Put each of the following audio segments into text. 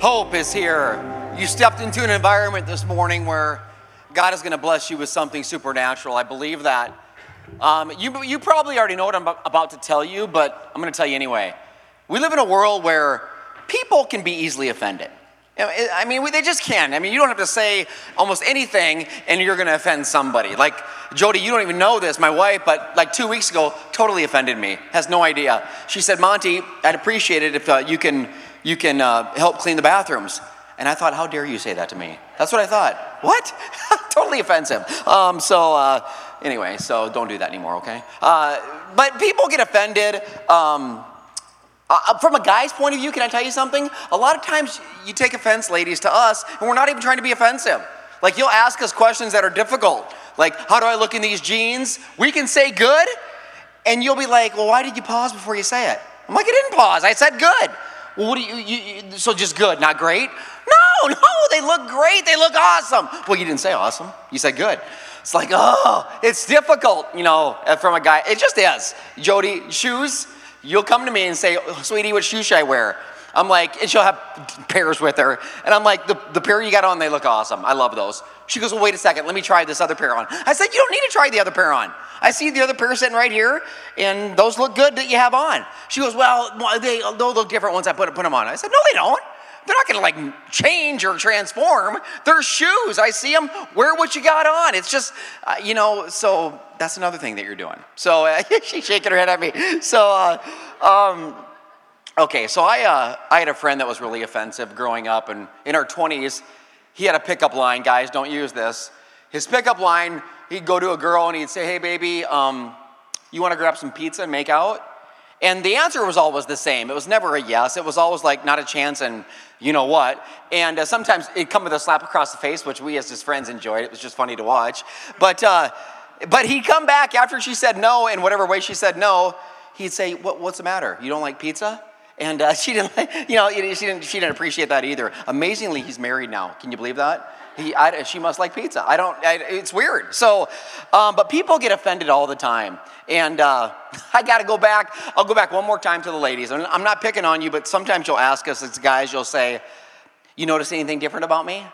Hope is here. You stepped into an environment this morning where God is going to bless you with something supernatural. I believe that. Um, you, you probably already know what I'm about to tell you, but I'm going to tell you anyway. We live in a world where people can be easily offended. I mean, they just can. I mean, you don't have to say almost anything and you're going to offend somebody. Like, Jody, you don't even know this, my wife, but like two weeks ago, totally offended me. Has no idea. She said, Monty, I'd appreciate it if uh, you can, you can uh, help clean the bathrooms. And I thought, how dare you say that to me? That's what I thought. What? totally offensive. Um, so, uh, anyway, so don't do that anymore, okay? Uh, but people get offended. Um, uh, uh, from a guy's point of view, can I tell you something? A lot of times you take offense, ladies, to us, and we're not even trying to be offensive. Like you'll ask us questions that are difficult. Like, how do I look in these jeans? We can say good, and you'll be like, well, why did you pause before you say it? I'm like, I didn't pause. I said good. Well, what do you, you, you so just good, not great? No, no, they look great. They look awesome. Well, you didn't say awesome. You said good. It's like, oh, it's difficult, you know, uh, from a guy. It just is. Jody, shoes, You'll come to me and say, oh, sweetie, what shoes should I wear? I'm like, and she'll have pairs with her. And I'm like, the, the pair you got on, they look awesome. I love those. She goes, well, wait a second, let me try this other pair on. I said, you don't need to try the other pair on. I see the other pair sitting right here, and those look good that you have on. She goes, well, they, they'll look different once I put, put them on. I said, no, they don't. They're not gonna like change or transform. They're shoes. I see them. Wear what you got on. It's just, uh, you know, so that's another thing that you're doing. So uh, she's shaking her head at me. So, uh, um, okay, so I, uh, I had a friend that was really offensive growing up, and in our 20s, he had a pickup line. Guys, don't use this. His pickup line, he'd go to a girl and he'd say, hey, baby, um, you wanna grab some pizza and make out? And the answer was always the same. It was never a yes. It was always like not a chance and you know what. And uh, sometimes it'd come with a slap across the face, which we as his friends enjoyed. It was just funny to watch. But, uh, but he'd come back after she said no, in whatever way she said no, he'd say, what, What's the matter? You don't like pizza? And uh, she didn't, you know, she didn't, she didn't appreciate that either. Amazingly, he's married now. Can you believe that? He, I, she must like pizza. I don't, I, it's weird. So, um, but people get offended all the time. And uh, I got to go back. I'll go back one more time to the ladies. I'm not picking on you, but sometimes you'll ask us as guys, you'll say, You notice anything different about me?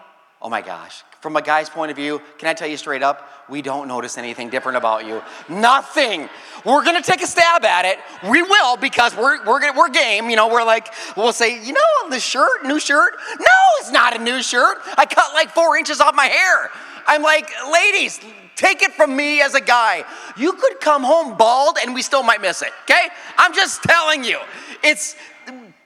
Oh my gosh. From a guy's point of view, can I tell you straight up? We don't notice anything different about you. Nothing. We're gonna take a stab at it. We will because we're, we're, we're game. You know, we're like, we'll say, you know, the shirt, new shirt? No, it's not a new shirt. I cut like four inches off my hair. I'm like, ladies, take it from me as a guy. You could come home bald and we still might miss it, okay? I'm just telling you. It's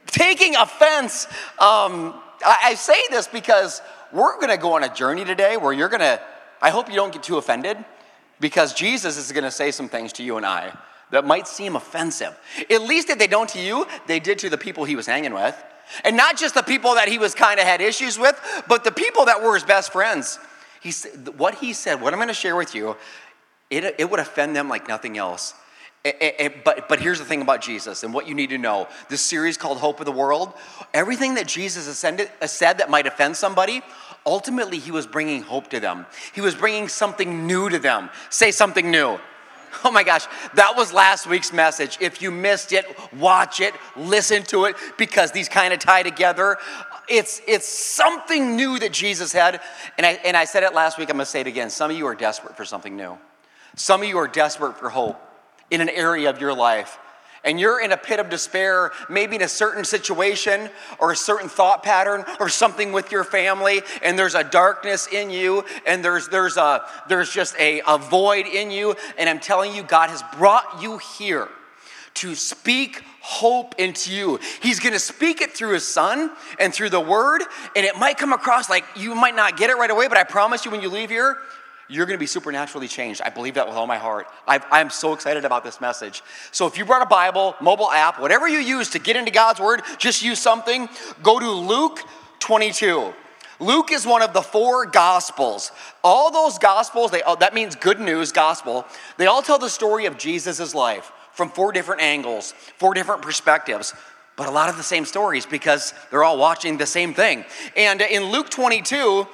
taking offense. Um, I, I say this because we're going to go on a journey today where you're going to, I hope you don't get too offended because Jesus is going to say some things to you and I that might seem offensive. At least if they don't to you, they did to the people he was hanging with. And not just the people that he was kind of had issues with, but the people that were his best friends. He what he said, what I'm going to share with you, it, it would offend them like nothing else. But, but here's the thing about Jesus and what you need to know. This series called Hope of the World, everything that Jesus ascended, uh, said that might offend somebody, ultimately he was bringing hope to them. He was bringing something new to them. Say something new. Oh my gosh, that was last week's message. If you missed it, watch it, listen to it, because these kind of tie together. It's, it's something new that Jesus had. And I, and I said it last week, I'm gonna say it again. Some of you are desperate for something new. Some of you are desperate for hope in an area of your life and you're in a pit of despair, maybe in a certain situation or a certain thought pattern or something with your family, and there's a darkness in you, and there's there's a there's just a, a void in you, and I'm telling you, God has brought you here to speak hope into you. He's gonna speak it through his son and through the word, and it might come across like you might not get it right away, but I promise you when you leave here, you're going to be supernaturally changed. I believe that with all my heart. i am so excited about this message. So, if you brought a Bible, mobile app, whatever you use to get into God's Word, just use something. Go to Luke 22. Luke is one of the four gospels. All those gospels, they, oh, that means good news gospel, they all tell the story of Jesus' life from four different angles, four different perspectives but a lot of the same stories because they're all watching the same thing. And in Luke 22,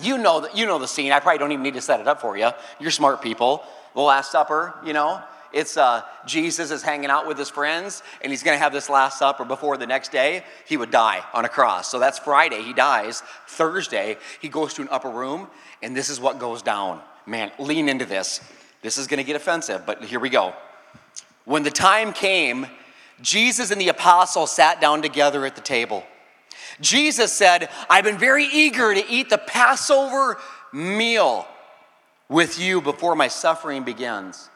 you know, that you know the scene. I probably don't even need to set it up for you. You're smart people. The Last Supper, you know. It's uh, Jesus is hanging out with his friends, and he's going to have this Last Supper before the next day he would die on a cross. So that's Friday, he dies. Thursday, he goes to an upper room, and this is what goes down. Man, lean into this. This is going to get offensive, but here we go. When the time came, Jesus and the apostles sat down together at the table. Jesus said, I've been very eager to eat the Passover meal with you before my suffering begins.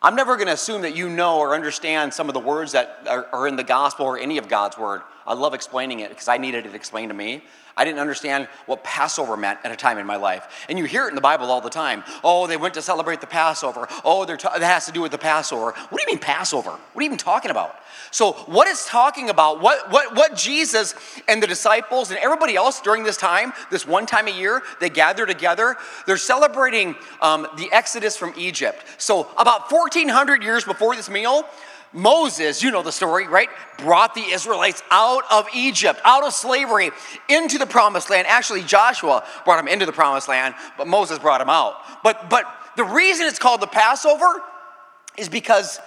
I'm never going to assume that you know or understand some of the words that are, in the gospel or any of God's word. I love explaining it because I needed it explained to me. I didn't understand what Passover meant at a time in my life. And you hear it in the Bible all the time. Oh, they went to celebrate the Passover. Oh, t- that has to do with the Passover. What do you mean Passover? What are you even talking about? So, what it's talking about, what, what, what Jesus and the disciples and everybody else during this time, this one time a year, they gather together, they're celebrating um, the Exodus from Egypt. So, about 1400 years before this meal, Moses, you know the story, right? Brought the Israelites out of Egypt, out of slavery, into the promised land. Actually, Joshua brought them into the promised land, but Moses brought them out. But, but the reason it's called the Passover is because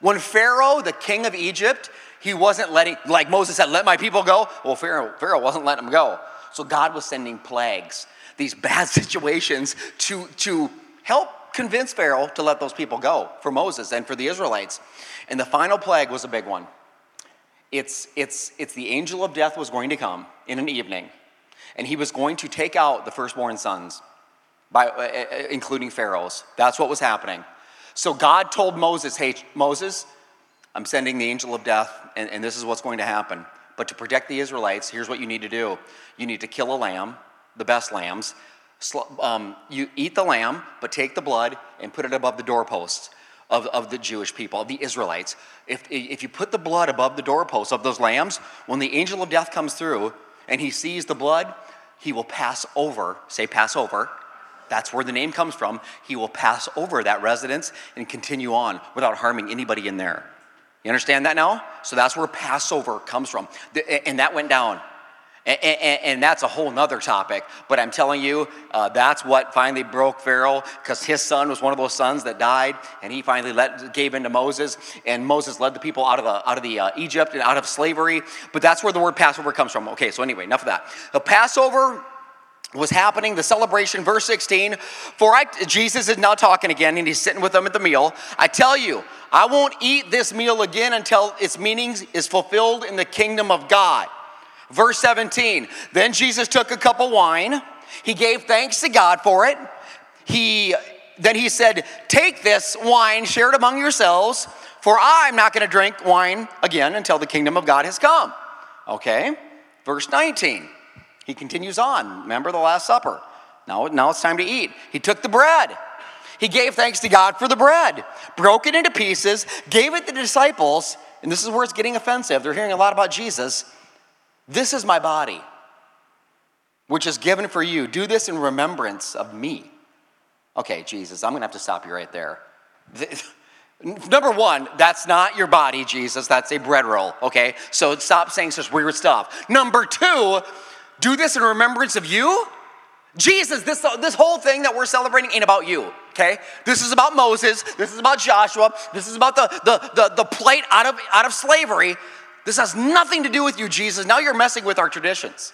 when Pharaoh, the king of Egypt, he wasn't letting, like Moses said, let my people go. Well, Pharaoh, Pharaoh wasn't letting them go. So God was sending plagues, these bad situations to, to help convince Pharaoh to let those people go for Moses and for the Israelites. And the final plague was a big one. It's, it's, it's the angel of death was going to come in an evening, and he was going to take out the firstborn sons, by, uh, uh, including Pharaoh's. That's what was happening. So God told Moses, Hey, Moses, I'm sending the angel of death, and, and this is what's going to happen. But to protect the Israelites, here's what you need to do you need to kill a lamb, the best lambs. Um, you eat the lamb, but take the blood and put it above the doorposts of, of the Jewish people, the Israelites. If, if you put the blood above the doorposts of those lambs, when the angel of death comes through and he sees the blood, he will pass over, say, pass over. That's where the name comes from. He will pass over that residence and continue on without harming anybody in there. You understand that now? So that's where Passover comes from. And that went down and, and, and, that's a whole nother topic. But I'm telling you, uh, that's what finally broke Pharaoh because his son was one of those sons that died, and he finally let, gave in to Moses, and Moses led the people out of, the, out of the uh, Egypt and out of slavery. But that's where the word Passover comes from. Okay, so anyway, enough of that. The Passover was happening, the celebration, verse 16. For I, Jesus is now talking again, and he's sitting with them at the meal. I tell you, I won't eat this meal again until its meaning is fulfilled in the kingdom of God. Verse 17 Then Jesus took a cup of wine, he gave thanks to God for it. He then he said, Take this wine, share it among yourselves, for I'm not going to drink wine again until the kingdom of God has come. Okay, verse 19. He continues on. Remember the Last Supper. Now, now it's time to eat. He took the bread. He gave thanks to God for the bread, broke it into pieces, gave it to the disciples, and this is where it's getting offensive. They're hearing a lot about Jesus. This is my body, which is given for you. Do this in remembrance of me. Okay, Jesus, I'm going to have to stop you right there. Number one, that's not your body, Jesus. That's a bread roll, okay? So stop saying such weird stuff. Number two, do this in remembrance of you. Jesus, this, this whole thing that we're celebrating ain't about you, okay? This is about Moses. This is about Joshua. This is about the, the, the, the plight out of, out of slavery. This has nothing to do with you, Jesus. Now you're messing with our traditions.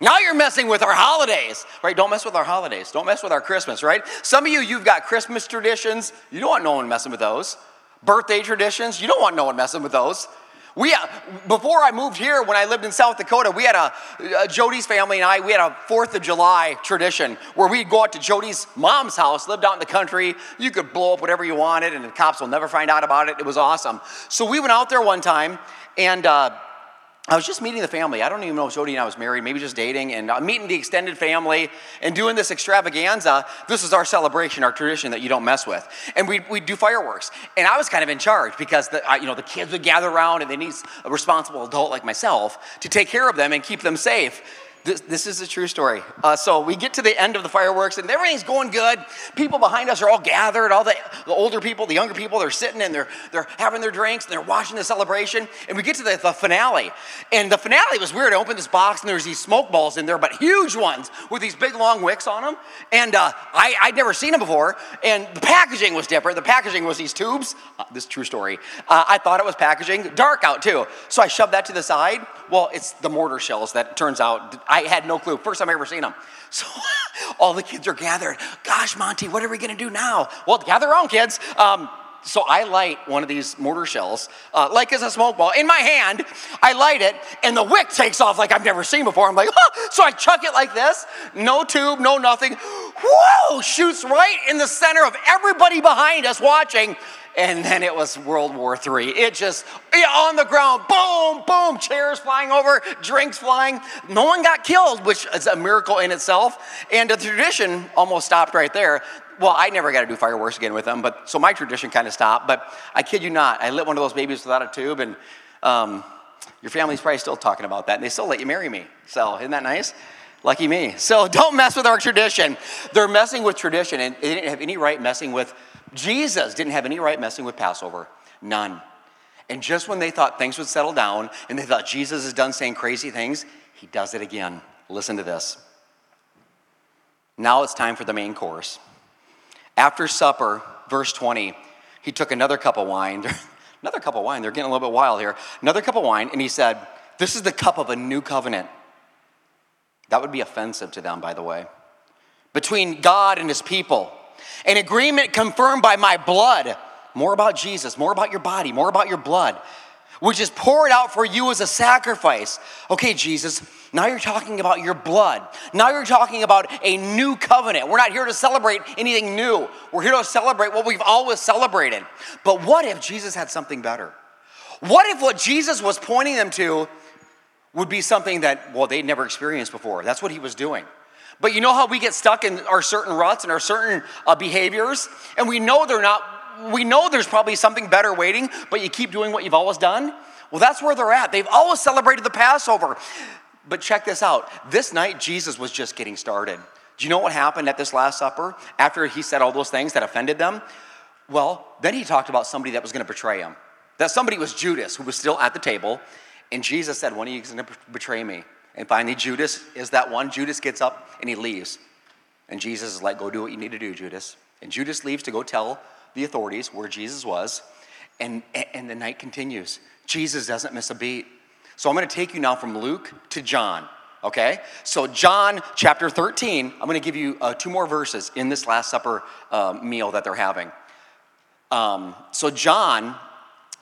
Now you're messing with our holidays, right? Don't mess with our holidays. Don't mess with our Christmas, right? Some of you, you've got Christmas traditions. You don't want no one messing with those. Birthday traditions. You don't want no one messing with those. We, uh, before I moved here, when I lived in South Dakota, we had a, Jody's family and I, we had a Fourth of July tradition where we'd go out to Jody's mom's house, lived out in the country. You could blow up whatever you wanted, and the cops will never find out about it. It was awesome. So we went out there one time, and uh, I was just meeting the family. I don't even know if Jody and I was married, maybe just dating, and uh, meeting the extended family and doing this extravaganza. This is our celebration, our tradition that you don't mess with. And we we do fireworks. And I was kind of in charge because the, you know, the kids would gather around and they need a responsible adult like myself to take care of them and keep them safe. This, this is a true story. Uh, so we get to the end of the fireworks and everything's going good. People behind us are all gathered. All the, the older people, the younger people, they're sitting and they're, they're having their drinks and they're watching the celebration. And we get to the, the finale. And the finale was weird. I opened this box and there's these smoke balls in there, but huge ones with these big long wicks on them. And uh, I, I'd never seen them before. And the packaging was different. The packaging was these tubes. Uh, this true story. Uh, I thought it was packaging. Dark out too. So I shoved that to the side. Well, it's the mortar shells that turns out I had no clue. First time I ever seen them. So all the kids are gathered. Gosh, Monty, what are we going to do now? Well, gather around, kids. Um, so I light one of these mortar shells, uh, like as a smoke ball, in my hand. I light it, and the wick takes off like I've never seen before. I'm like, so I chuck it like this, no tube, no nothing. Whoa! Shoots right in the center of everybody behind us watching and then it was World War III. It just, on the ground, boom, boom, chairs flying over, drinks flying. No one got killed, which is a miracle in itself. And the tradition almost stopped right there. Well, I never got to do fireworks again with them, but so my tradition kind of stopped. But I kid you not, I lit one of those babies without a tube, and um, your family's probably still talking about that, and they still let you marry me. So, isn't that nice? Lucky me. So, don't mess with our tradition. They're messing with tradition, and they didn't have any right messing with Jesus didn't have any right messing with Passover. None. And just when they thought things would settle down and they thought Jesus is done saying crazy things, he does it again. Listen to this. Now it's time for the main course. After supper, verse 20, he took another cup of wine. another cup of wine. They're getting a little bit wild here. Another cup of wine, and he said, This is the cup of a new covenant. That would be offensive to them, by the way. Between God and his people an agreement confirmed by my blood. More about Jesus, more about your body, more about your blood, which is poured out for you as a sacrifice. Okay, Jesus, now you're talking about your blood. Now you're talking about a new covenant. We're not here to celebrate anything new. We're here to celebrate what we've always celebrated. But what if Jesus had something better? What if what Jesus was pointing them to would be something that, well, they'd never experienced before? That's what he was doing. But you know how we get stuck in our certain ruts and our certain uh, behaviors, and we know they're not. We know there's probably something better waiting, but you keep doing what you've always done. Well, that's where they're at. They've always celebrated the Passover. But check this out. This night, Jesus was just getting started. Do you know what happened at this Last Supper after he said all those things that offended them? Well, then he talked about somebody that was going to betray him. That somebody was Judas, who was still at the table. And Jesus said, When are you going to betray me? And finally, Judas is that one. Judas gets up and he leaves. And Jesus is like, Go do what you need to do, Judas. And Judas leaves to go tell the authorities where Jesus was. And, and the night continues. Jesus doesn't miss a beat. So I'm going to take you now from Luke to John. Okay? So, John chapter 13, I'm going to give you uh, two more verses in this Last Supper uh, meal that they're having. Um, so, John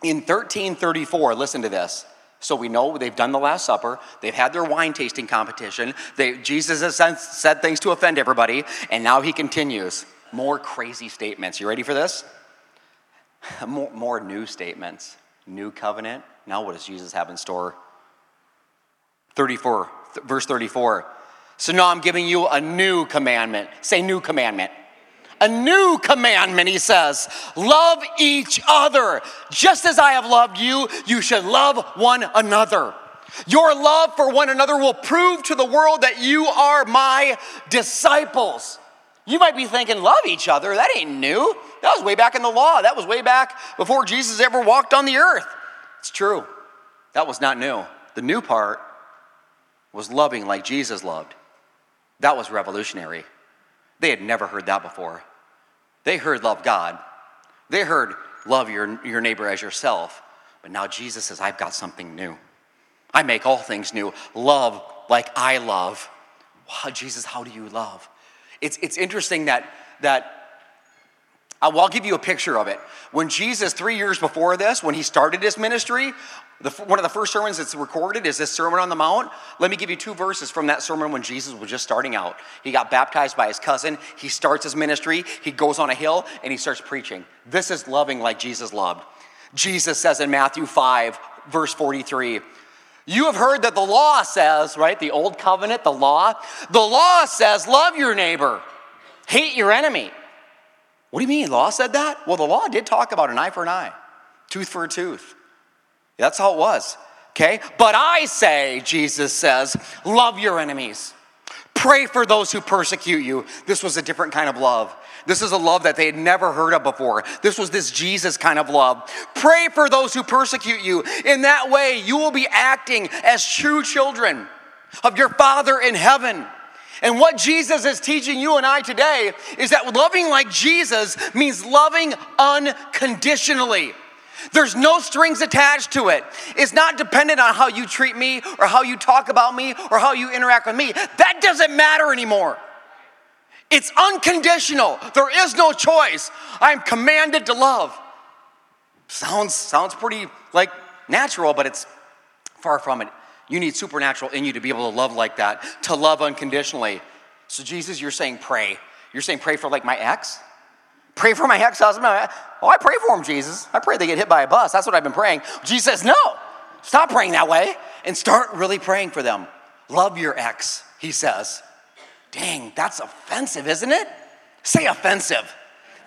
in 1334, listen to this. So we know they've done the Last Supper. They've had their wine tasting competition. They, Jesus has said things to offend everybody, and now he continues. More crazy statements. You ready for this? More, more new statements. New covenant. Now, what does Jesus have in store? 34, verse 34. So now I'm giving you a new commandment. Say, new commandment a new commandment, he says love each other. Just as I have loved you, you should love one another. Your love for one another will prove to the world that you are my disciples. You might be thinking, love each other. That ain't new. That was way back in the law. That was way back before Jesus ever walked on the earth. It's true. That was not new. The new part was loving like Jesus loved. That was revolutionary. They had never heard that before. They heard love God, they heard love your, your neighbor as yourself. But now Jesus says, I've got something new. I make all things new. Love like I love. Wow, Jesus, how do you love? It's, it's interesting that, that well, I'll give you a picture of it. When Jesus, three years before this, when he started his ministry, the, one of the first sermons that's recorded is this Sermon on the Mount. Let me give you two verses from that sermon when Jesus was just starting out. He got baptized by his cousin. He starts his ministry. He goes on a hill and he starts preaching. This is loving like Jesus loved. Jesus says in Matthew 5, verse 43, you have heard that the law says, right? The old covenant, the law. The law says, love your neighbor, hate your enemy. What do you mean? Law said that? Well, the law did talk about an eye for an eye, tooth for a tooth. That's how it was. Okay? But I say, Jesus says, love your enemies. Pray for those who persecute you. This was a different kind of love. This is a love that they had never heard of before. This was this Jesus kind of love. Pray for those who persecute you. In that way, you will be acting as true children of your Father in heaven. And what Jesus is teaching you and I today is that loving like Jesus means loving unconditionally. There's no strings attached to it. It's not dependent on how you treat me or how you talk about me or how you interact with me. That doesn't matter anymore. It's unconditional. There is no choice. I'm commanded to love. Sounds sounds pretty like natural, but it's far from it. You need supernatural in you to be able to love like that, to love unconditionally. So Jesus, you're saying pray. You're saying pray for like my ex? Pray for my ex husband. Oh, I pray for him, Jesus. I pray they get hit by a bus. That's what I've been praying. Jesus says, No, stop praying that way and start really praying for them. Love your ex, he says. Dang, that's offensive, isn't it? Say offensive.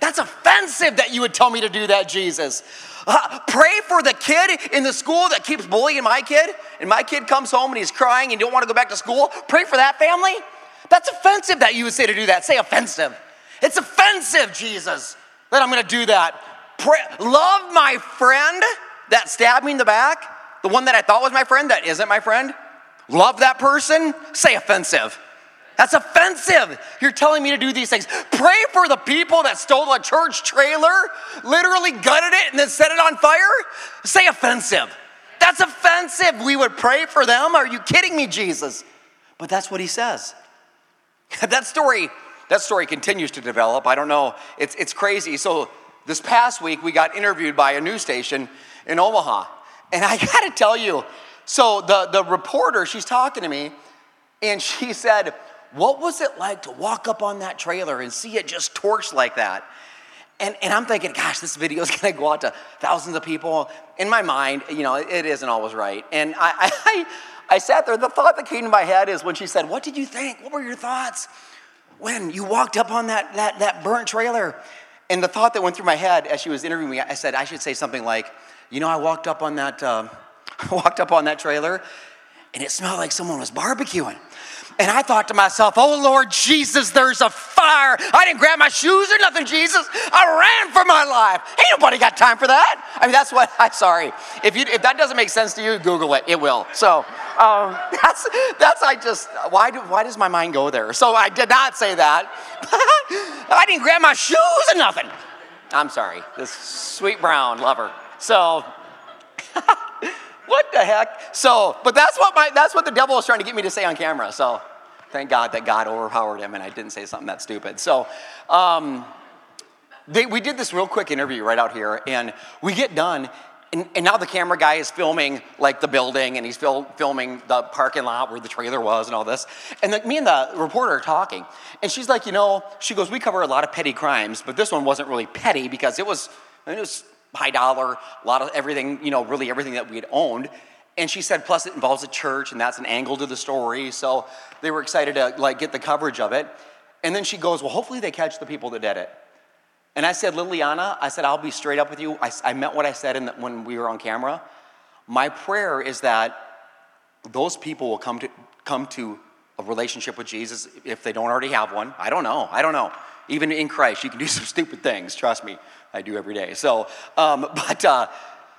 That's offensive that you would tell me to do that, Jesus. Uh, pray for the kid in the school that keeps bullying my kid, and my kid comes home and he's crying and don't want to go back to school. Pray for that family. That's offensive that you would say to do that. Say offensive. It's offensive, Jesus, that I'm going to do that. Pray, love my friend that stabbed me in the back, the one that I thought was my friend that isn't my friend. Love that person. Say offensive. That's offensive. You're telling me to do these things. Pray for the people that stole a church trailer, literally gutted it, and then set it on fire. Say offensive. That's offensive. We would pray for them. Are you kidding me, Jesus? But that's what he says. that story, that story continues to develop. I don't know. It's, it's crazy. So this past week, we got interviewed by a news station in Omaha. And I got to tell you, so the, the reporter, she's talking to me, and she said, what was it like to walk up on that trailer and see it just torched like that? And, and I'm thinking, gosh, this video is going to go out to thousands of people. In my mind, you know, it isn't always right. And I, I, I sat there. The thought that came to my head is when she said, What did you think? What were your thoughts when you walked up on that, that, that burnt trailer? And the thought that went through my head as she was interviewing me, I said, I should say something like, You know, I walked up on that, uh, walked up on that trailer and it smelled like someone was barbecuing. And I thought to myself, oh Lord Jesus, there's a fire. I didn't grab my shoes or nothing, Jesus. I ran for my life. Ain't nobody got time for that. I mean, that's what I'm sorry. If you if that doesn't make sense to you, Google it. It will. So um, that's that's I just why do why does my mind go there? So I did not say that. I didn't grab my shoes or nothing. I'm sorry. This Sweet Brown lover. So what the heck? So, but that's what my that's what the devil was trying to get me to say on camera. So, thank God that God overpowered him and I didn't say something that stupid. So, um, they, we did this real quick interview right out here, and we get done, and, and now the camera guy is filming like the building, and he's fil- filming the parking lot where the trailer was, and all this. And the, me and the reporter are talking, and she's like, you know, she goes, we cover a lot of petty crimes, but this one wasn't really petty because it was, it was high dollar, a lot of everything, you know, really everything that we had owned. And she said, plus it involves a church, and that's an angle to the story. So they were excited to like get the coverage of it. And then she goes, well, hopefully they catch the people that did it. And I said, Liliana, I said, I'll be straight up with you. I, I meant what I said the, when we were on camera. My prayer is that those people will come to, come to a relationship with Jesus if they don't already have one. I don't know. I don't know. Even in Christ, you can do some stupid things. Trust me. I do every day. So, um, but uh,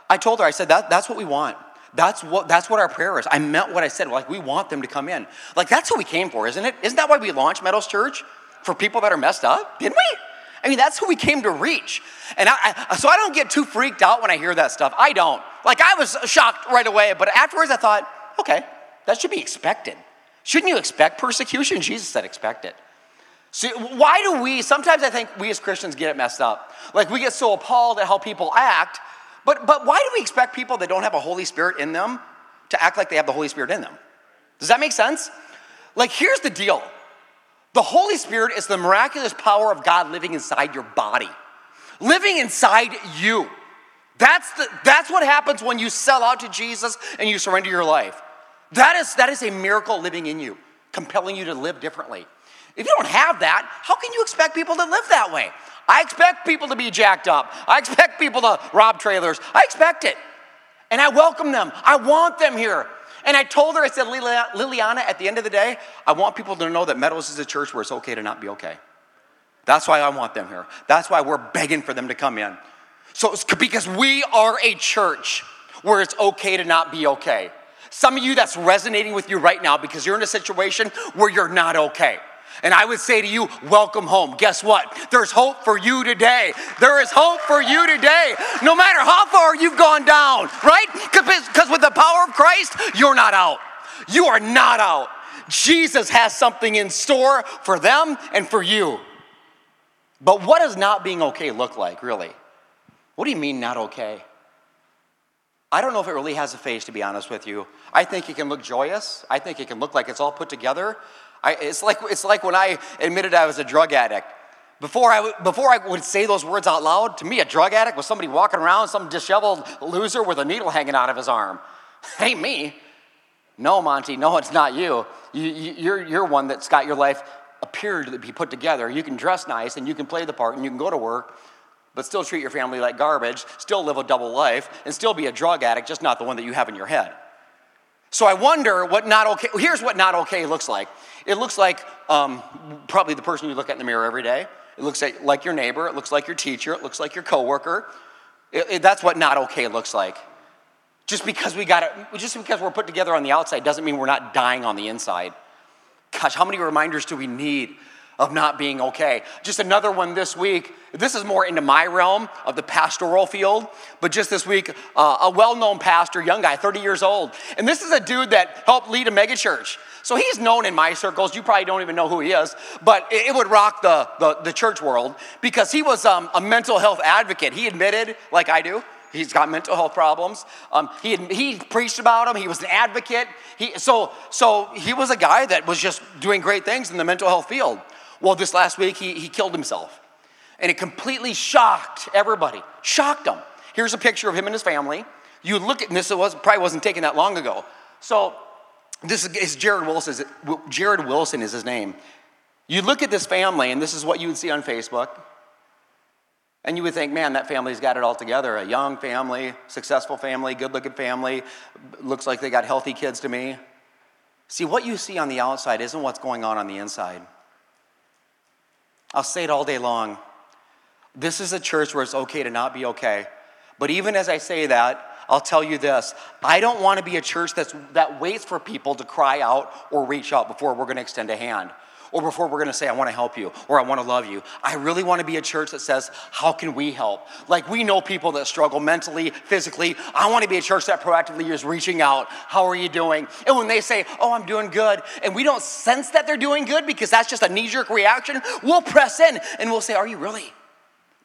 I told her, I said, that, that's what we want. That's what, that's what our prayer is. I meant what I said. Like, we want them to come in. Like, that's what we came for, isn't it? Isn't that why we launched Meadows Church? For people that are messed up? Didn't we? I mean, that's who we came to reach. And I, I, so I don't get too freaked out when I hear that stuff. I don't. Like, I was shocked right away, but afterwards I thought, okay, that should be expected. Shouldn't you expect persecution? Jesus said, expect it. See, why do we, sometimes I think we as Christians get it messed up. Like we get so appalled at how people act, but, but why do we expect people that don't have a Holy Spirit in them to act like they have the Holy Spirit in them? Does that make sense? Like, here's the deal the Holy Spirit is the miraculous power of God living inside your body, living inside you. That's, the, that's what happens when you sell out to Jesus and you surrender your life. That is, that is a miracle living in you, compelling you to live differently. If you don't have that, how can you expect people to live that way? I expect people to be jacked up. I expect people to rob trailers. I expect it. And I welcome them. I want them here. And I told her, I said, Liliana, at the end of the day, I want people to know that Meadows is a church where it's okay to not be okay. That's why I want them here. That's why we're begging for them to come in. So it's because we are a church where it's okay to not be okay. Some of you that's resonating with you right now because you're in a situation where you're not okay. And I would say to you, welcome home. Guess what? There's hope for you today. There is hope for you today, no matter how far you've gone down, right? Because with the power of Christ, you're not out. You are not out. Jesus has something in store for them and for you. But what does not being okay look like, really? What do you mean, not okay? I don't know if it really has a face, to be honest with you. I think it can look joyous. I think it can look like it's all put together. I, it's, like, it's like when I admitted I was a drug addict. Before I, before I would say those words out loud, to me, a drug addict was somebody walking around, some disheveled loser with a needle hanging out of his arm. ain't me. No, Monty, no, it's not you. you, you you're, you're one that's got your life appeared to be put together. You can dress nice and you can play the part and you can go to work, but still treat your family like garbage, still live a double life, and still be a drug addict, just not the one that you have in your head. So I wonder what not okay, here's what not okay looks like. It looks like um, probably the person you look at in the mirror every day. It looks like, like your neighbor. It looks like your teacher. It looks like your coworker. It, it, that's what not okay looks like. Just because we got it, just because we're put together on the outside doesn't mean we're not dying on the inside. Gosh, how many reminders do we need of not being okay. Just another one this week. This is more into my realm of the pastoral field, but just this week, uh, a well known pastor, young guy, 30 years old. And this is a dude that helped lead a megachurch. So he's known in my circles. You probably don't even know who he is, but it, it would rock the, the, the, church world because he was um, a mental health advocate. He admitted, like I do, He's got mental health problems. Um, he, he preached about them. He was an advocate. He, so, so he was a guy that was just doing great things in the mental health field. Well, this last week, he, he killed himself. And it completely shocked everybody, shocked them. Here's a picture of him and his family. You look at this, it was, probably wasn't taken that long ago. So, this is Jarrid Wilson. Jarrid Wilson is his name. You look at this family, and this is what you would see on Facebook. And you would think, man, that family's got it all together. A young family, successful family, good looking family. Looks like they got healthy kids to me. See, what you see on the outside isn't what's going on on the inside. I'll say it all day long. This is a church where it's okay to not be okay. But even as I say that, I'll tell you this I don't want to be a church that's, that waits for people to cry out or reach out before we're going to extend a hand or before we're going to say, I want to help you or I want to love you. I really want to be a church that says, How can we help? Like we know people that struggle mentally, physically. I want to be a church that proactively is reaching out. How are you doing? And when they say, Oh, I'm doing good, and we don't sense that they're doing good because that's just a knee jerk reaction, we'll press in and we'll say, Are you really?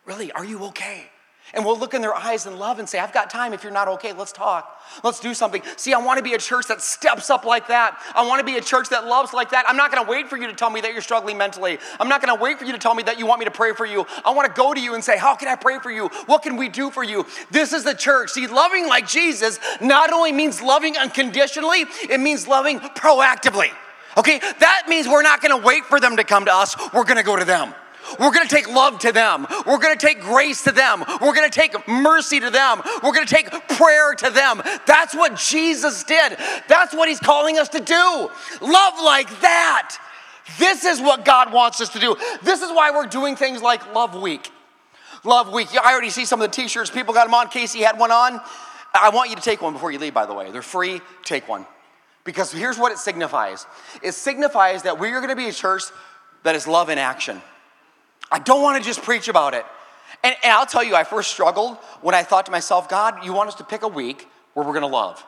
Really? Are you okay? And we'll look in their eyes and love and say, I've got time. If you're not okay, let's talk. Let's do something. See, I want to be a church that steps up like that. I want to be a church that loves like that. I'm not going to wait for you to tell me that you're struggling mentally. I'm not going to wait for you to tell me that you want me to pray for you. I want to go to you and say, How can I pray for you? What can we do for you? This is the church. See, loving like Jesus not only means loving unconditionally, it means loving proactively. Okay? That means we're not going to wait for them to come to us, we're going to go to them. We're gonna take love to them. We're gonna take grace to them. We're gonna take mercy to them. We're gonna take prayer to them. That's what Jesus did. That's what He's calling us to do. Love like that. This is what God wants us to do. This is why we're doing things like Love Week. Love Week. I already see some of the t shirts. People got them on. Casey had one on. I want you to take one before you leave, by the way. They're free. Take one. Because here's what it signifies it signifies that we are going to be a church that is love in action. I don't want to just preach about it. And, and, I'll tell you, I first struggled when I thought to myself, God, you want us to pick a week where we're going to love.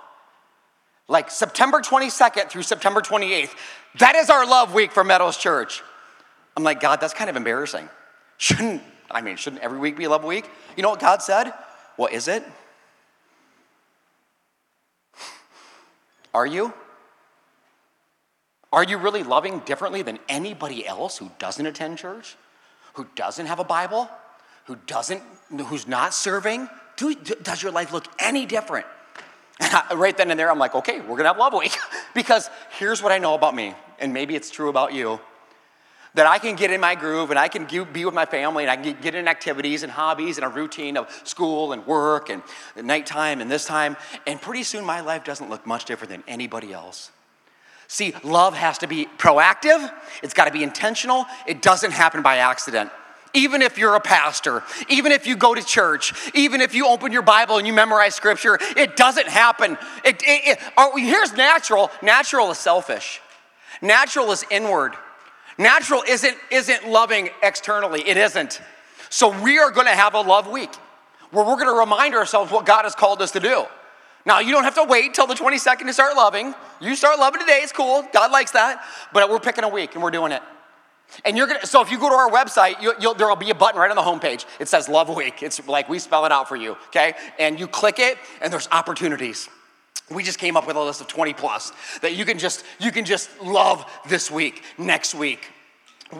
Like September 22nd through September 28th. That is our love week for Meadows Church. I'm like, God, that's kind of embarrassing. Shouldn't, I mean, shouldn't every week be a love week? You know what God said? What is it? Are you? Are you really loving differently than anybody else who doesn't attend church? Who doesn't have a Bible, who doesn't, who's not serving, do, does your life look any different? I, right then and there, I'm like, okay, we're gonna have Love Week. because here's what I know about me, and maybe it's true about you that I can get in my groove and I can be with my family and I can get in activities and hobbies and a routine of school and work and nighttime and this time. And pretty soon my life doesn't look much different than anybody else. See, love has to be proactive, it's got to be intentional, it doesn't happen by accident. Even if you're a pastor, even if you go to church, even if you open your Bible and you memorize scripture, it doesn't happen. It, it, it, oh, here's natural natural is selfish, natural is inward. Natural isn't, isn't loving externally, it isn't. So we are gonna have a love week where we're gonna remind ourselves what God has called us to do. Now, you don't have to wait till the 22nd to start loving. You start loving today, it's cool. God likes that. But we're picking a week and we're doing it. And you're gonna, so if you go to our website, you, there'll be a button right on the homepage. It says Love Week. It's like we spell it out for you, okay? And you click it, and there's opportunities. We just came up with a list of 20 plus that you can just you can just love this week, next week.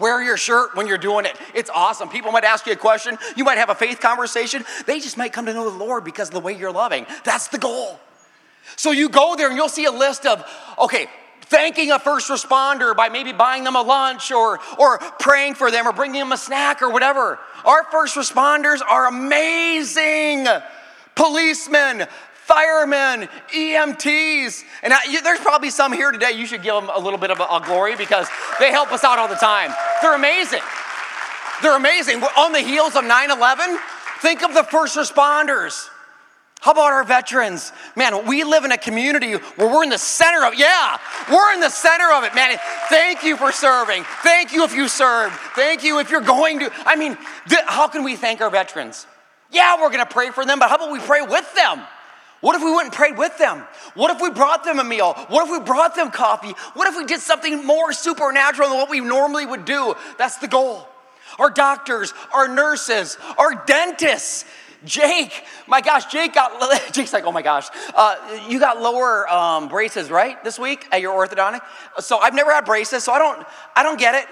Wear your shirt when you're doing it. It's awesome. People might ask you a question. You might have a faith conversation. They just might come to know the Lord because of the way you're loving. That's the goal. So you go there and you'll see a list of, okay, thanking a first responder by maybe buying them a lunch or, or praying for them or bringing them a snack or whatever. Our first responders are amazing. Policemen, firemen, EMTs. And I, you, there's probably some here today, you should give them a little bit of a, a glory because they help us out all the time. They're amazing. They're amazing. We're on the heels of 9 11, think of the first responders. How about our veterans? Man, we live in a community where we're in the center of yeah, we're in the center of it, man. Thank you for serving. Thank you if you served. Thank you if you're going to. I mean, th- how can we thank our veterans? Yeah, we're going to pray for them, but how about we pray with them? What if we went and prayed with them? What if we brought them a meal? What if we brought them coffee? What if we did something more supernatural than what we normally would do? That's the goal. Our doctors, our nurses, our dentists. Jake, my gosh, Jake got, Jake's like, oh my gosh, uh, you got lower um, braces, right, this week at your orthodontic? So I've never had braces, so I don't, I don't get it.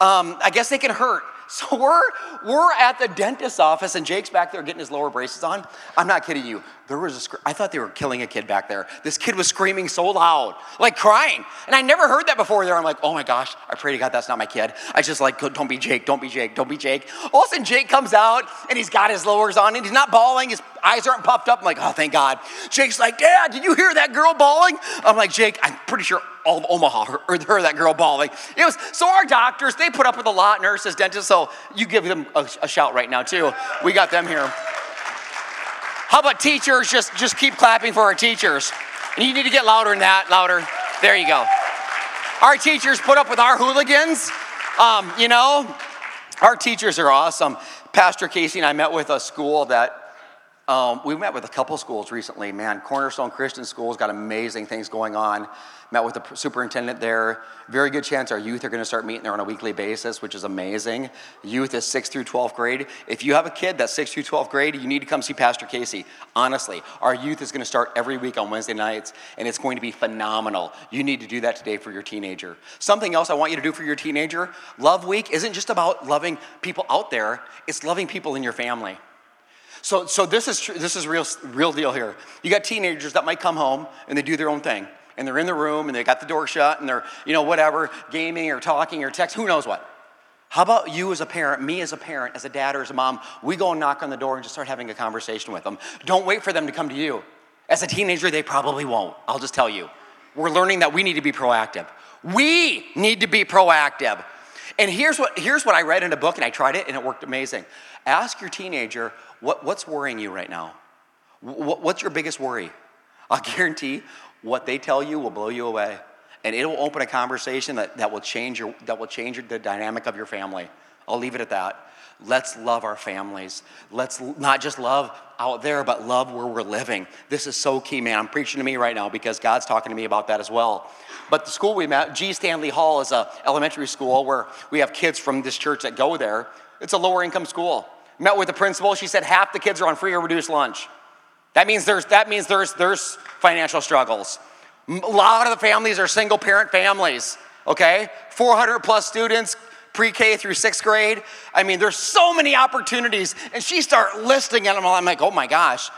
Um, I guess they can hurt. So we're, we're at the dentist's office, and Jake's back there getting his lower braces on. I'm not kidding you. There was a sc- I thought they were killing a kid back there. This kid was screaming so loud, like crying. And I never heard that before there. I'm like, oh my gosh, I pray to God that's not my kid. I just like, don't be Jake, don't be Jake, don't be Jake. All of a sudden, Jake comes out, and he's got his lowers on, and he's not bawling. His eyes aren't puffed up. I'm like, oh, thank God. Jake's like, Dad, did you hear that girl bawling? I'm like, Jake, I'm pretty sure all of Omaha heard, heard that girl bawling. It was so our doctors they put up with a lot, nurses, dentists. So you give them a, a shout right now too. We got them here. How about teachers? Just just keep clapping for our teachers. And you need to get louder than that, louder. There you go. Our teachers put up with our hooligans. Um, you know, our teachers are awesome. Pastor Casey and I met with a school that um, we met with a couple schools recently. Man, Cornerstone Christian School's got amazing things going on. Met with the superintendent there. Very good chance our youth are going to start meeting there on a weekly basis, which is amazing. Youth is 6th through 12th grade. If you have a kid that's 6th through 12th grade, you need to come see Pastor Casey. Honestly, our youth is going to start every week on Wednesday nights, and it's going to be phenomenal. You need to do that today for your teenager. Something else I want you to do for your teenager Love Week isn't just about loving people out there, it's loving people in your family. So, so this is this is real real deal here. You got teenagers that might come home and they do their own thing, and they're in the room and they got the door shut and they're you know whatever gaming or talking or text, who knows what. How about you as a parent, me as a parent, as a dad or as a mom? We go and knock on the door and just start having a conversation with them. Don't wait for them to come to you. As a teenager, they probably won't. I'll just tell you. We're learning that we need to be proactive. We need to be proactive. And here's what, here's what I read in a book, and I tried it, and it worked amazing. Ask your teenager, what, what's worrying you right now? What, what's your biggest worry? I'll guarantee what they tell you will blow you away. And it'll open a conversation that, that will change your, that will change the dynamic of your family. I'll leave it at that. Let's love our families. Let's not just love out there, but love where we're living. This is so key, man. I'm preaching to me right now because God's talking to me about that as well. But the school we met, G. Stanley Hall, is a elementary school where we have kids from this church that go there. It's a lower income school. Met with the principal. She said half the kids are on free or reduced lunch. That means there's, that means there's, there's financial struggles. A lot of the families are single parent families, okay? 400 plus students, pre K through sixth grade. I mean, there's so many opportunities. And she start listing them. I'm like, oh my gosh.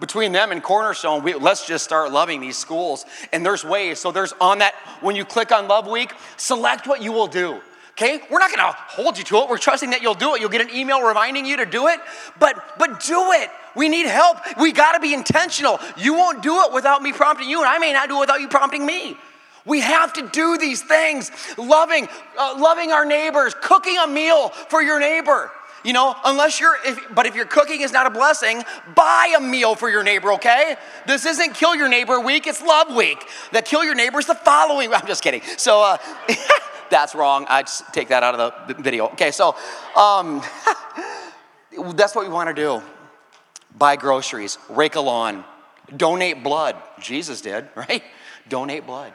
Between them and Cornerstone, we, let's just start loving these schools. And there's ways. So there's on that, when you click on Love Week, select what you will do. Okay? We're not gonna hold you to it. We're trusting that you'll do it. You'll get an email reminding you to do it, but but do it. We need help. We gotta be intentional. You won't do it without me prompting you, and I may not do it without you prompting me. We have to do these things, loving, uh, loving our neighbors, cooking a meal for your neighbor. You know, unless you're, if, but if your cooking is not a blessing, buy a meal for your neighbor, okay? This isn't kill your neighbor week, it's love week. That kill your neighbor is the following. I'm just kidding. So, uh, that's wrong. I just take that out of the video. Okay, so um, that's what we want to do buy groceries, rake a lawn, donate blood. Jesus did, right? Donate blood.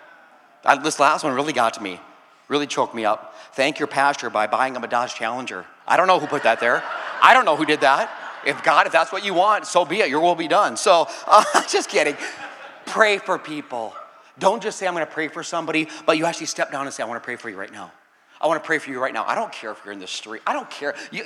I, this last one really got to me, really choked me up. Thank your pastor by buying him a Dodge Challenger. I don't know who put that there. I don't know who did that. If God, if that's what you want, so be it. Your will be done. So, uh, just kidding. Pray for people. Don't just say, I'm going to pray for somebody, but you actually step down and say, I want to pray for you right now. I want to pray for you right now. I don't care if you're in the street. I don't care. You,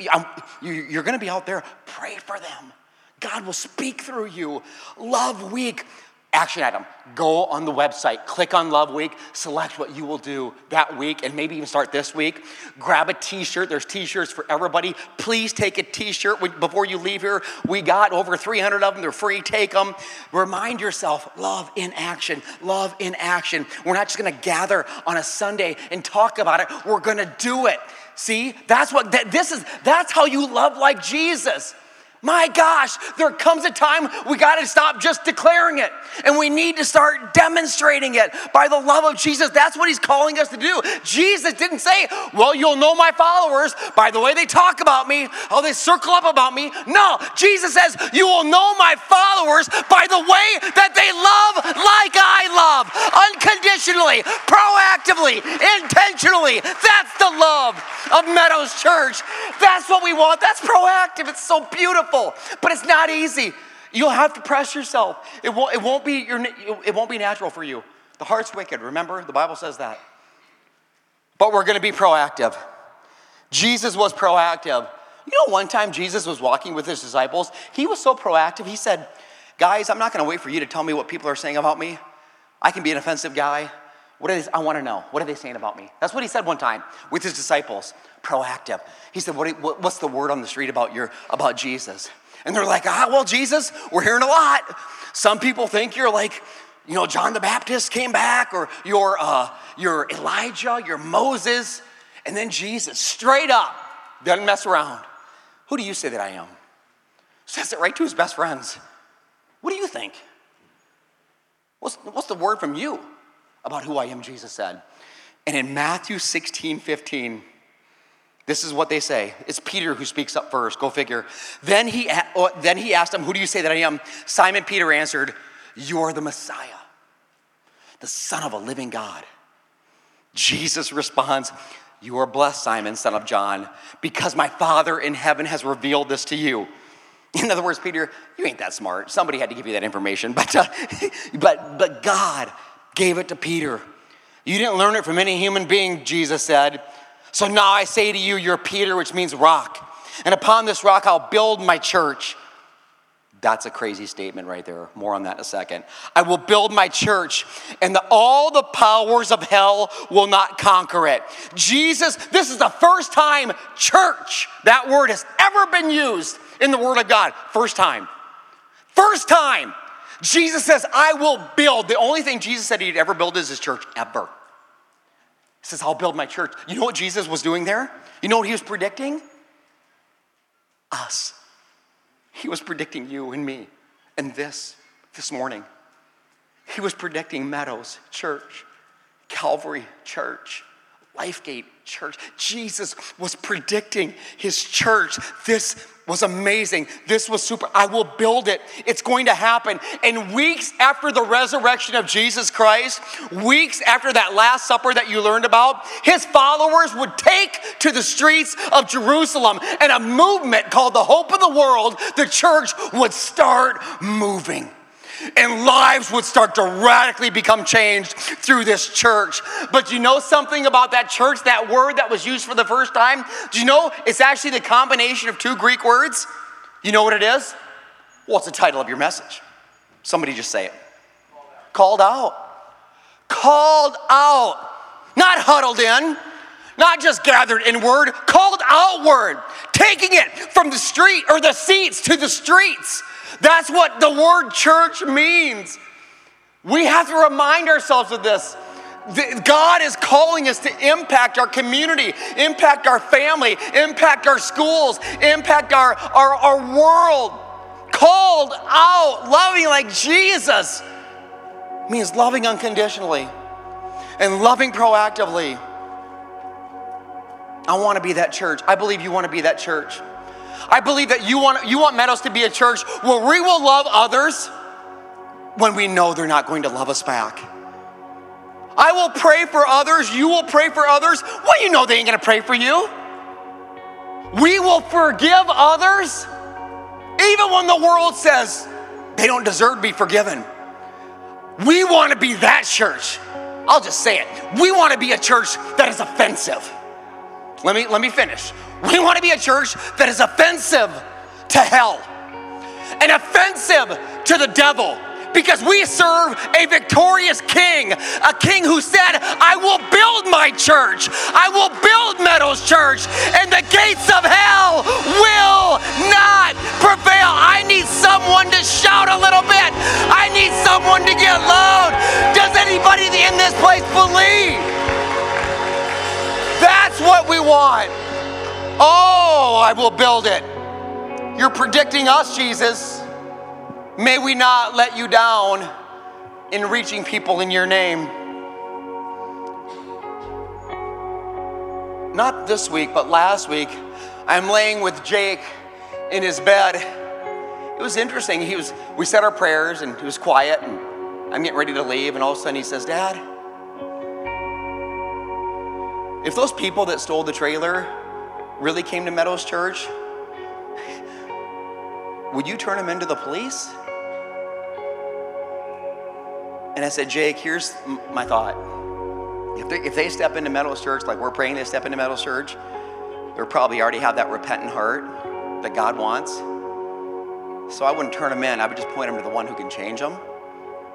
you, are going to be out there. Pray for them. God will speak through you. Love Week action item. Go on the website click on love week select what you will do that week and maybe even start this week. Grab a t-shirt there's t-shirts for everybody. Please take a t-shirt before you leave here. We got over 300 of them they're free take them remind yourself love in action love in action. We're not just going to gather on a sunday and talk about it we're going to do it. See that's what that, this is that's how you love like jesus my gosh, there comes a time we got to stop just declaring it and we need to start demonstrating it by the love of Jesus. That's what he's calling us to do. Jesus didn't say, Well, you'll know my followers by the way they talk about me, how they circle up about me. No, Jesus says, You will know my followers by the way that they love like I love, unconditionally, proactively, intentionally. That's the love of Meadows Church. That's what we want. That's proactive. It's so beautiful, but it's not easy. You'll have to press yourself. It won't, it won't, be, your, it won't be natural for you. The heart's wicked, remember? The Bible says that. But we're going to be proactive. Jesus was proactive. You know, one time Jesus was walking with his disciples, he was so proactive. He said, Guys, I'm not going to wait for you to tell me what people are saying about me. I can be an offensive guy. What is, I want to know. What are they saying about me? That's what he said one time with his disciples. Proactive. He said, what, what, What's the word on the street about, your, about Jesus? And they're like, Ah, well, Jesus, we're hearing a lot. Some people think you're like, you know, John the Baptist came back, or you're, uh, you're Elijah, you're Moses. And then Jesus, straight up, doesn't mess around. Who do you say that I am? Says it right to his best friends. What do you think? What's, what's the word from you? about who I am, Jesus said. And in Matthew 16, 15, this is what they say. It's Peter who speaks up first. Go figure. Then he, then he asked him, Who do you say that I am? Simon Peter answered, You're the Messiah, the Son of a living God. Jesus responds, You are blessed, Simon, son of John, because my Father in heaven has revealed this to you. In other words, Peter, you ain't that smart. Somebody had to give you that information, but, uh, but, but God gave it to Peter. You didn't learn it from any human being, Jesus said. So now I say to you, you're Peter, which means rock. And upon this rock, I'll build my church. That's a crazy statement right there. More on that in a second. I will build my church, and the, all the powers of hell will not conquer it. Jesus, this is the first time church, that word has ever been used in the Word of God. First time. First time. Jesus says, I will build. The only thing Jesus said he'd ever build is his church, ever. Says, I'll build my church. You know what Jesus was doing there? You know what he was predicting? Us. He was predicting you and me and this, this morning. He was predicting Meadows Church, Calvary Church, Lifegate Church. Jesus was predicting his church. This was amazing. This was super. I will build it. It's going to happen. And weeks after the resurrection of Jesus Christ, weeks after that Last Supper that you learned about, his followers would take to the streets of Jerusalem and a movement called the Hope of the World, the church would start moving and lives would start to radically become changed through this church. But you know something about that church, that word that was used for the first time? Do you know it's actually the combination of two Greek words? You know what it is? What's the title of your message? Somebody just say it. Called out. Called out. Not huddled in, not just gathered in word, called outward, taking it from the street or the seats to the streets. That's what the word church means. We have to remind ourselves of this. God is calling us to impact our community, impact our family, impact our schools, impact our, our, our world. Called out, loving like Jesus means loving unconditionally and loving proactively. I want to be that church. I believe you want to be that church. I believe that you want, you want Meadows to be a church where we will love others when we know they're not going to love us back. I will pray for others. You will pray for others. Well, you know they ain't going to pray for you. We will forgive others even when the world says they don't deserve to be forgiven. We want to be that church. I'll just say it. We want to be a church that is offensive. Let me, let me finish. We want to be a church that is offensive to hell and offensive to the devil because we serve a victorious king, a king who said, I will build my church, I will build Meadows Church, and the gates of hell will not prevail. I need someone to shout a little bit, I need someone to get loud. Does anybody in this place believe? That's what we want. Oh, I will build it. You're predicting us, Jesus. May we not let you down in reaching people in your name. Not this week, but last week, I'm laying with Jake in his bed. It was interesting. He was, we said our prayers and he was quiet and I'm getting ready to leave and all of a sudden he says, Dad, if those people that stole the trailer really came to Meadows Church, would you turn them into the police? And I said, Jake, here's my thought. If they, if they step into Meadows Church, like we're praying they step into Meadows Church, they'll probably already have that repentant heart that God wants. So I wouldn't turn them in. I would just point them to the one who can change them,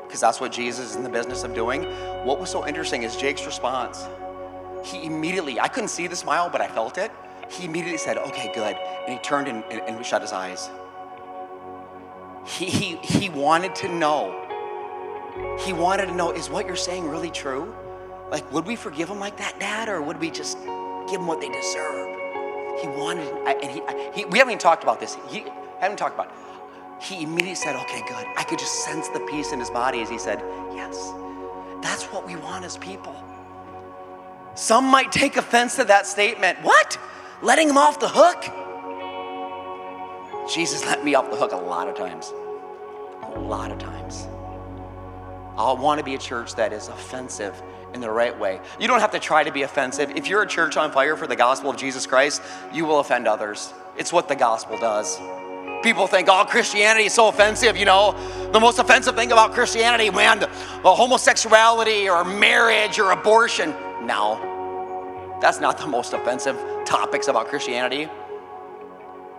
because that's what Jesus is in the business of doing. What was so interesting is Jake's response. He immediately, I couldn't see the smile, but I felt it. He immediately said, Okay, good. And he turned and, and, and shut his eyes. He, he, he wanted to know he wanted to know is what you're saying really true? Like, would we forgive them like that, Dad, or would we just give them what they deserve? He wanted, and he, he we haven't even talked about this. He haven't talked about. It. He immediately said, "Okay, good." I could just sense the peace in his body as he said, "Yes, that's what we want as people." Some might take offense to that statement. What? Letting him off the hook? Jesus let me off the hook a lot of times. A lot of times. I want to be a church that is offensive in the right way. You don't have to try to be offensive. If you're a church on fire for the gospel of Jesus Christ, you will offend others. It's what the gospel does. People think, oh, Christianity is so offensive, you know. The most offensive thing about Christianity, man, the, homosexuality or marriage or abortion. No, that's not the most offensive topics about Christianity.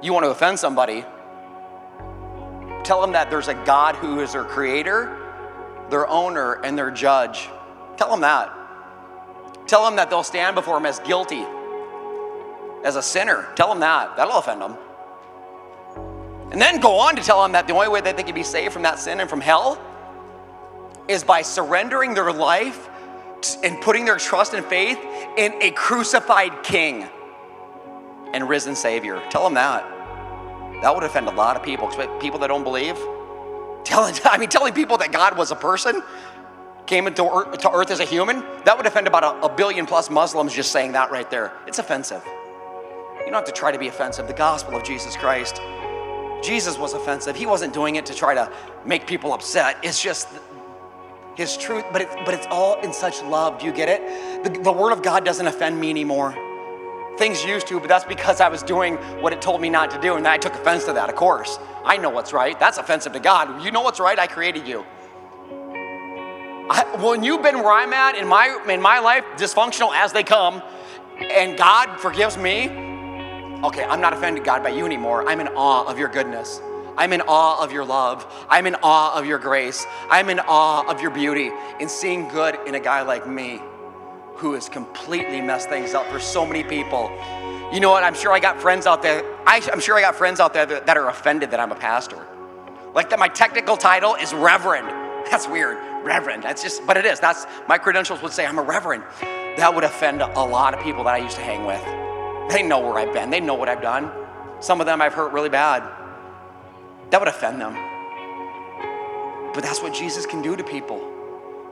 You want to offend somebody, tell them that there's a God who is their creator their owner, and their judge. Tell them that. Tell them that they'll stand before him as guilty, as a sinner. Tell them that. That'll offend them. And then go on to tell them that the only way that they can be saved from that sin and from hell is by surrendering their life and putting their trust and faith in a crucified king and risen Savior. Tell them that. That would offend a lot of people, people that don't believe. Telling, I mean, telling people that God was a person, came into earth, to earth as a human, that would offend about a, a billion plus Muslims just saying that right there. It's offensive. You don't have to try to be offensive. The gospel of Jesus Christ, Jesus was offensive. He wasn't doing it to try to make people upset. It's just his truth, but it's, but it's all in such love. Do you get it? The, the word of God doesn't offend me anymore. Things used to, but that's because I was doing what it told me not to do, and I took offense to that, of course. I know what's right. That's offensive to God. You know what's right? I created you. I, when you've been where I'm at in my, in my life, dysfunctional as they come, and God forgives me, okay, I'm not offended, God, by you anymore. I'm in awe of your goodness. I'm in awe of your love. I'm in awe of your grace. I'm in awe of your beauty in seeing good in a guy like me. who has completely messed things up for so many people. You know what? I'm sure I got friends out there. I, am sure I got friends out there that, that are offended that I'm a pastor. Like that my technical title is Reverend. That's weird. Reverend. That's just, but it is. That's my credentials would say I'm a Reverend. That would offend a lot of people that I used to hang with. They know where I've been, they know what I've done. Some of them I've hurt really bad. That would offend them. But that's what Jesus can do to people.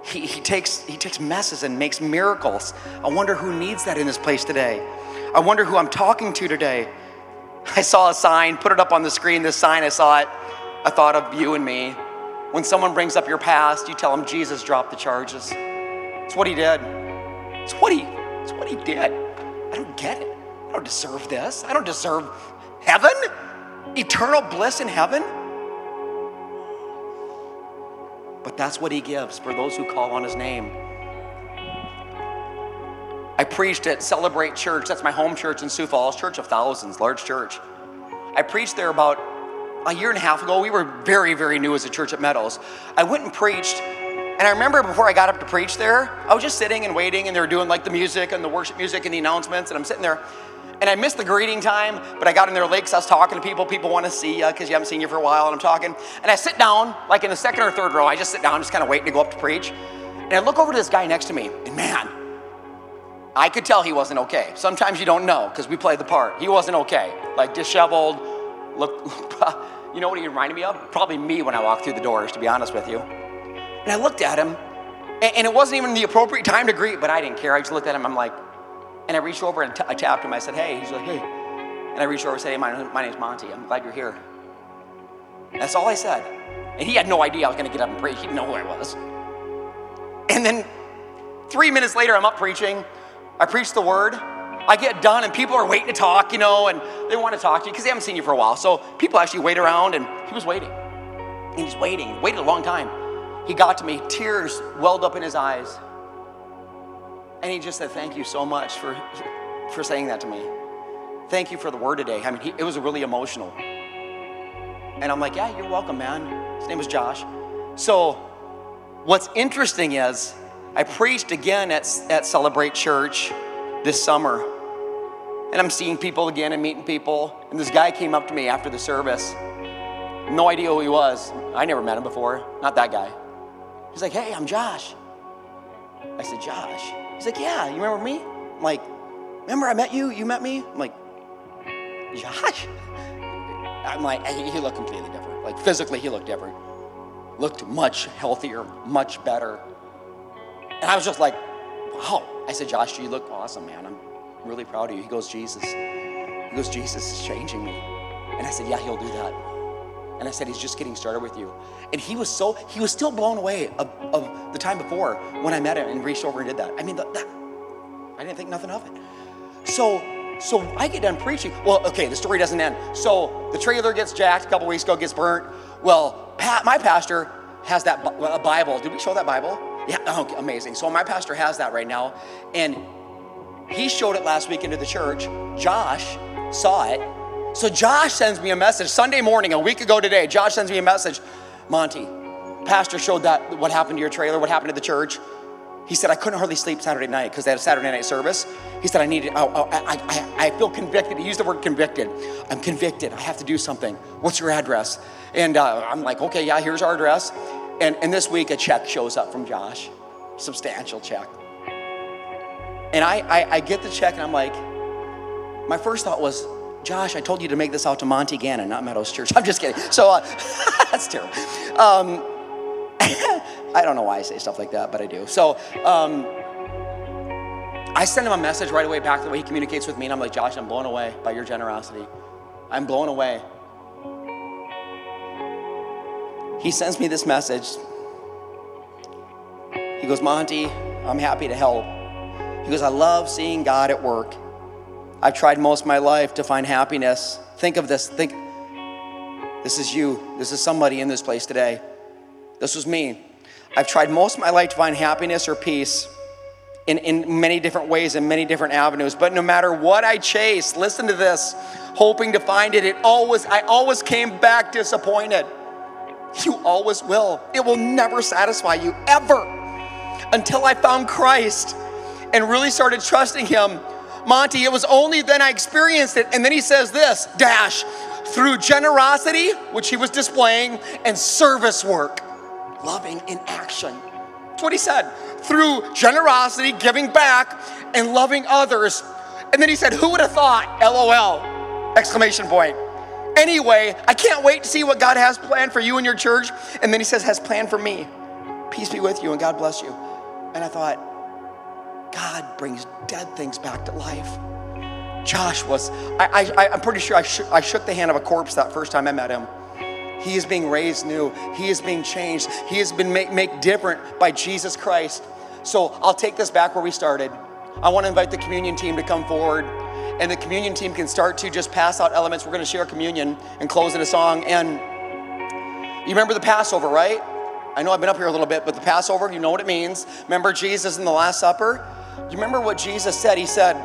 He, he, takes, he takes messes and makes miracles. I wonder who needs that in this place today. I wonder who I'm talking to today. I saw a sign, put it up on the screen, this sign, I saw it. I thought of you and me. When someone brings up your past, you tell them Jesus dropped the charges. It's what he did. It's what he, it's what he did. I don't get it. I don't deserve this. I don't deserve heaven, eternal bliss in heaven. But that's what he gives for those who call on his name. I preached at Celebrate Church. That's my home church in Sioux Falls, Church of Thousands, large church. I preached there about a year and a half ago. We were very, very new as a church at Meadows. I went and preached, and I remember before I got up to preach there, I was just sitting and waiting, and they were doing like the music and the worship music and the announcements, and I'm sitting there, and I missed the greeting time, but I got in there late because I was talking to people. People want to see you because you haven't seen you for a while, and I'm talking. And I sit down, like in the second or third row, I just sit down, just kind of waiting to go up to preach. And I look over to this guy next to me, and man, I could tell he wasn't okay. Sometimes you don't know because we play the part. He wasn't okay, like disheveled. Look, you know what he reminded me of? Probably me when I walked through the doors, to be honest with you. And I looked at him, and it wasn't even the appropriate time to greet, but I didn't care. I just looked at him. I'm like, and I reached over and t- I tapped him. I said, hey. He's like, hey. And I reached over and said, hey, my, my name's Monty. I'm glad you're here. That's all I said. And he had no idea I was going to get up and preach. He didn't know who I was. And then three minutes later, I'm up preaching. I preach the word. I get done, and people are waiting to talk, you know, and they want to talk to you because they haven't seen you for a while. So people actually wait around, and he was waiting. And he's waiting, waited a long time. He got to me, tears welled up in his eyes. And he just said, Thank you so much for, for saying that to me. Thank you for the word today. I mean, he, it was really emotional. And I'm like, Yeah, you're welcome, man. His name was Josh. So, what's interesting is, I preached again at, at Celebrate Church this summer. And I'm seeing people again and meeting people. And this guy came up to me after the service. No idea who he was. I never met him before. Not that guy. He's like, Hey, I'm Josh. I said, Josh. He's like, Yeah, you remember me? I'm like, Remember I met you? You met me? I'm like, Josh? I'm like, he looked completely different. Like physically, he looked different. Looked much healthier, much better. And I was just like, wow. I said, Josh, you look awesome, man. I'm really proud of you. He goes, Jesus. He goes, Jesus is changing me. And I said, yeah, he'll do that. And I said, he's just getting started with you. And he was so, he was still blown away of, of the time before when I met him and reached over and did that. I mean, the, that, I didn't think nothing of it. So, so I get done preaching. Well, okay, the story doesn't end. So the trailer gets jacked a couple weeks ago, gets burnt. Well, Pat, my pastor has that a Bible. Did we show that Bible? Yeah, oh, amazing. So my pastor has that right now, and he showed it last week into the church. Josh saw it so Josh sends me a message Sunday morning, a week ago today. Josh sends me a message. Monty, Pastor showed that what happened to your trailer, what happened to the church. He said I couldn't hardly sleep Saturday night because they had a Saturday night service. He said I needed. I, I, I, I feel convicted. He used the word convicted. I'm convicted. I have to do something. What's your address? And uh, I'm like, okay, yeah, here's our address. And, and this week a check shows up from Josh, substantial check. And I, I, I get the check and I'm like, my first thought was, Josh, I told you to make this out to Monty Gannon, not Meadows Church. I'm just kidding. So uh, that's terrible. Um, I don't know why I say stuff like that, but I do. So um, I send him a message right away back the way he communicates with me, and I'm like, Josh, I'm blown away by your generosity. I'm blown away. He sends me this message. He goes, Monty, I'm happy to help. He goes, I love seeing God at work. I've tried most of my life to find happiness. Think of this. Think this is you. This is somebody in this place today. This was me. I've tried most of my life to find happiness or peace in, in many different ways and many different avenues. But no matter what I chased, listen to this, hoping to find it, it always I always came back disappointed. You always will. It will never satisfy you ever until I found Christ and really started trusting Him, Monty, it was only then I experienced it. And then he says this dash, through generosity, which he was displaying, and service work, loving in action. That's what he said. Through generosity, giving back, and loving others. And then he said, Who would have thought? LOL! Exclamation point. Anyway, I can't wait to see what God has planned for you and your church. And then he says, Has planned for me. Peace be with you and God bless you. And I thought, God brings dead things back to life. Josh was, I, I, I'm pretty sure I, sh- I shook the hand of a corpse that first time I met him. He is being raised new. He is being changed. He has been made, made different by Jesus Christ. So I'll take this back where we started. I want to invite the communion team to come forward, and the communion team can start to just pass out elements. We're going to share communion and close in a song. And you remember the Passover, right? I know I've been up here a little bit, but the Passover, you know what it means. Remember Jesus in the Last Supper? You remember what Jesus said? He said,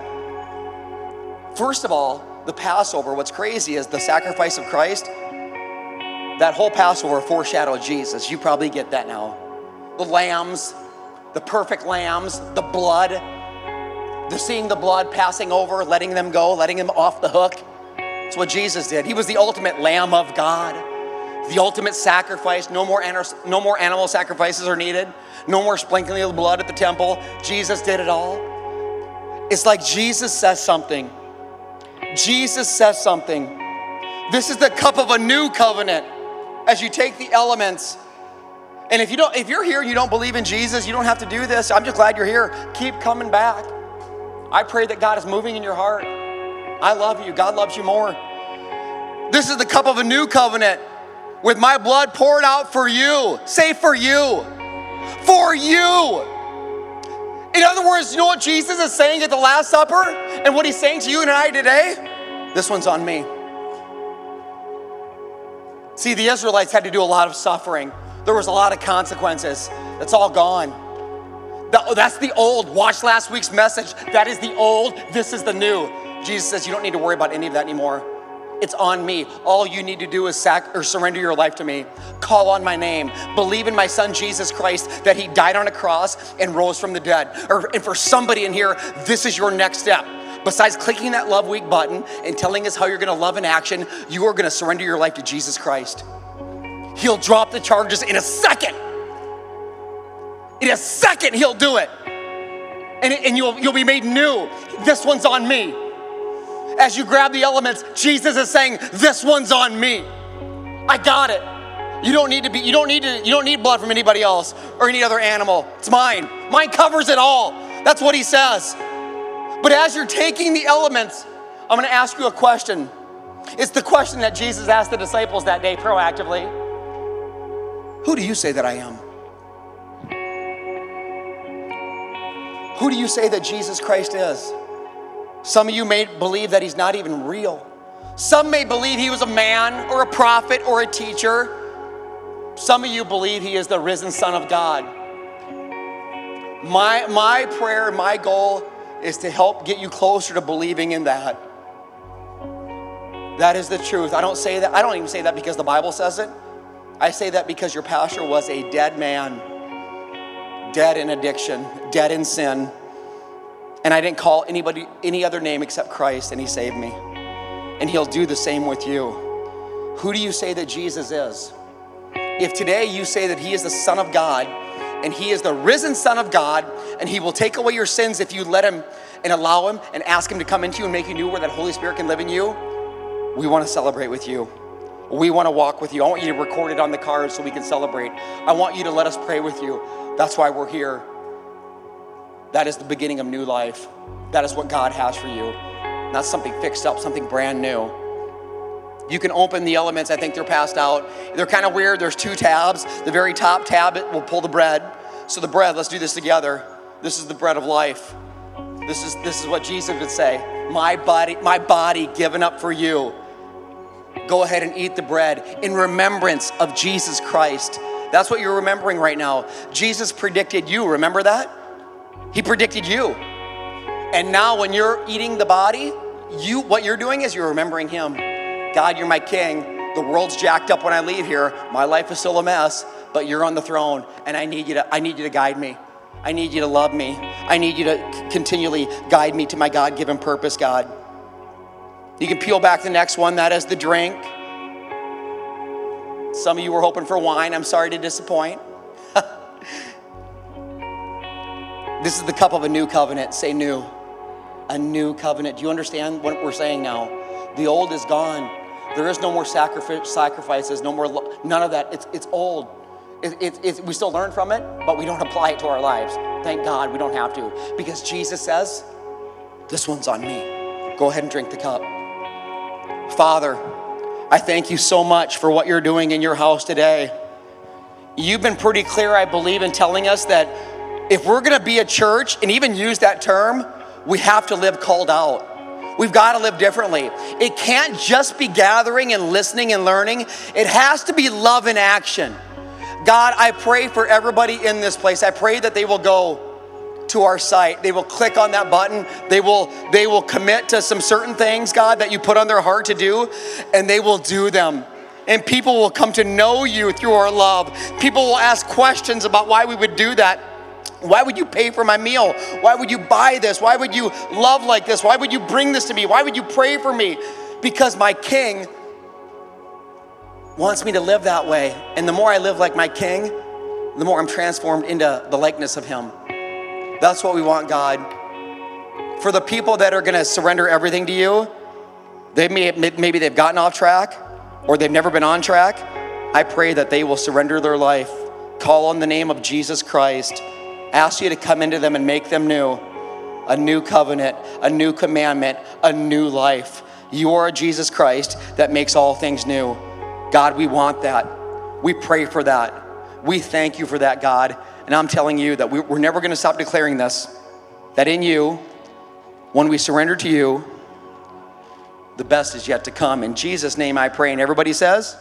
First of all, the Passover, what's crazy is the sacrifice of Christ. That whole Passover foreshadowed Jesus. You probably get that now. The lambs, the perfect lambs, the blood, the seeing the blood passing over, letting them go, letting them off the hook. That's what Jesus did. He was the ultimate Lamb of God, the ultimate sacrifice. No more, no more animal sacrifices are needed, no more sprinkling of the blood at the temple. Jesus did it all. It's like Jesus says something Jesus says something. This is the cup of a new covenant. As you take the elements, and if you don't, if you're here and you don't believe in Jesus, you don't have to do this. I'm just glad you're here. Keep coming back. I pray that God is moving in your heart. I love you. God loves you more. This is the cup of a new covenant with my blood poured out for you. Say for you. For you. In other words, you know what Jesus is saying at the Last Supper and what he's saying to you and I today? This one's on me. See, the Israelites had to do a lot of suffering. There was a lot of consequences. That's all gone. Oh, that's the old. Watch last week's message. That is the old. This is the new. Jesus says you don't need to worry about any of that anymore. It's on me. All you need to do is sac- or surrender your life to me. Call on my name. Believe in my son Jesus Christ that he died on a cross and rose from the dead. Or and for somebody in here, this is your next step. Besides clicking that love week button and telling us how you're going to love in action, you are going to surrender your life to Jesus Christ. He'll drop the charges in a second. In a second, he'll do it. And, and you'll, you'll be made new. This one's on me as you grab the elements, Jesus is saying, This one's on me. I got it. You don't need to be, you don't need to, you don't need blood from anybody else or any other animal. It's mine. Mine covers it all. That's what he says. But as you're taking the elements, I'm gonna ask you a question. It's the question that Jesus asked the disciples that day proactively. Who do you say that I am? Who do you say that Jesus Christ is? Some of you may believe that he's not even real. Some may believe he was a man or a prophet or a teacher. Some of you believe he is the risen Son of God. My, my prayer, my goal is to help get you closer to believing in that. That is the truth. I don't say that, I don't even say that because the Bible says it. I say that because your pastor was a dead man, dead in addiction, dead in sin and I didn't call anybody any other name except Christ, and He saved me. And He'll do the same with you. Who do you say that Jesus is? If today you say that He is the Son of God, and He is the risen Son of God, and He will take away your sins if you let Him and allow Him and ask Him to come into you and make you new where that Holy Spirit can live in you, we want to celebrate with you. We want to walk with you. I want you to record it on the card so we can celebrate. I want you to let us pray with you. That's why we're here. That is the beginning of new life. That is what God has for you. Not something fixed up, something brand new. You can open the elements. I think they're passed out. They're kind of weird. There's two tabs. The very top tab will pull the bread. So the bread, let's do this together. This is the bread of life. This is this is what Jesus would say. My body, my body given up for you. Go ahead and eat the bread in remembrance of Jesus Christ. That's what you're remembering right now. Jesus predicted you. Remember that? He predicted you. And now when you're eating the body, you what you're doing is you're remembering him. God, you're my king. The world's jacked up when I leave here. My life is still a mess, but you're on the throne and I need you to I need you to guide me. I need you to love me. I need you to continually guide me to my God given purpose, God. You can peel back the next one, that is the drink. Some of you were hoping for wine. I'm sorry to disappoint. This is the cup of a new covenant. Say new. A new covenant. Do you understand what we're saying now? The old is gone. There is no more sacrifices, no more, none of that. It's, it's old. It, it, it, we still learn from it, but we don't apply it to our lives. Thank God we don't have to. Because Jesus says, This one's on me. Go ahead and drink the cup. Father, I thank you so much for what you're doing in your house today. You've been pretty clear, I believe, in telling us that if we're gonna be a church and even use that term, we have to live called out. We've got to live differently. It can't just be gathering and listening and learning, it has to be love in action. God, I pray for everybody in this place. I pray that they will go to our site. They will click on that button. They will they will commit to some certain things, God, that you put on their heart to do, and they will do them. And people will come to know you through our love. People will ask questions about why we would do that. Why would you pay for my meal? Why would you buy this? Why would you love like this? Why would you bring this to me? Why would you pray for me? Because my king wants me to live that way. And the more I live like my king, the more I'm transformed into the likeness of him. That's what we want, God. For the people that are going to surrender everything to you, they may, maybe they've gotten off track or they've never been on track. I pray that they will surrender their life, call on the name of Jesus Christ, ask you to come into them and make them new. A new covenant, a new commandment, a new life. You are Jesus Christ that makes all things new. God, we want that. We pray for that. We thank you for that, God. And I'm telling you that we're never going to stop declaring this that in you, when we surrender to you, the best is yet to come. In Jesus' name I pray. And everybody says,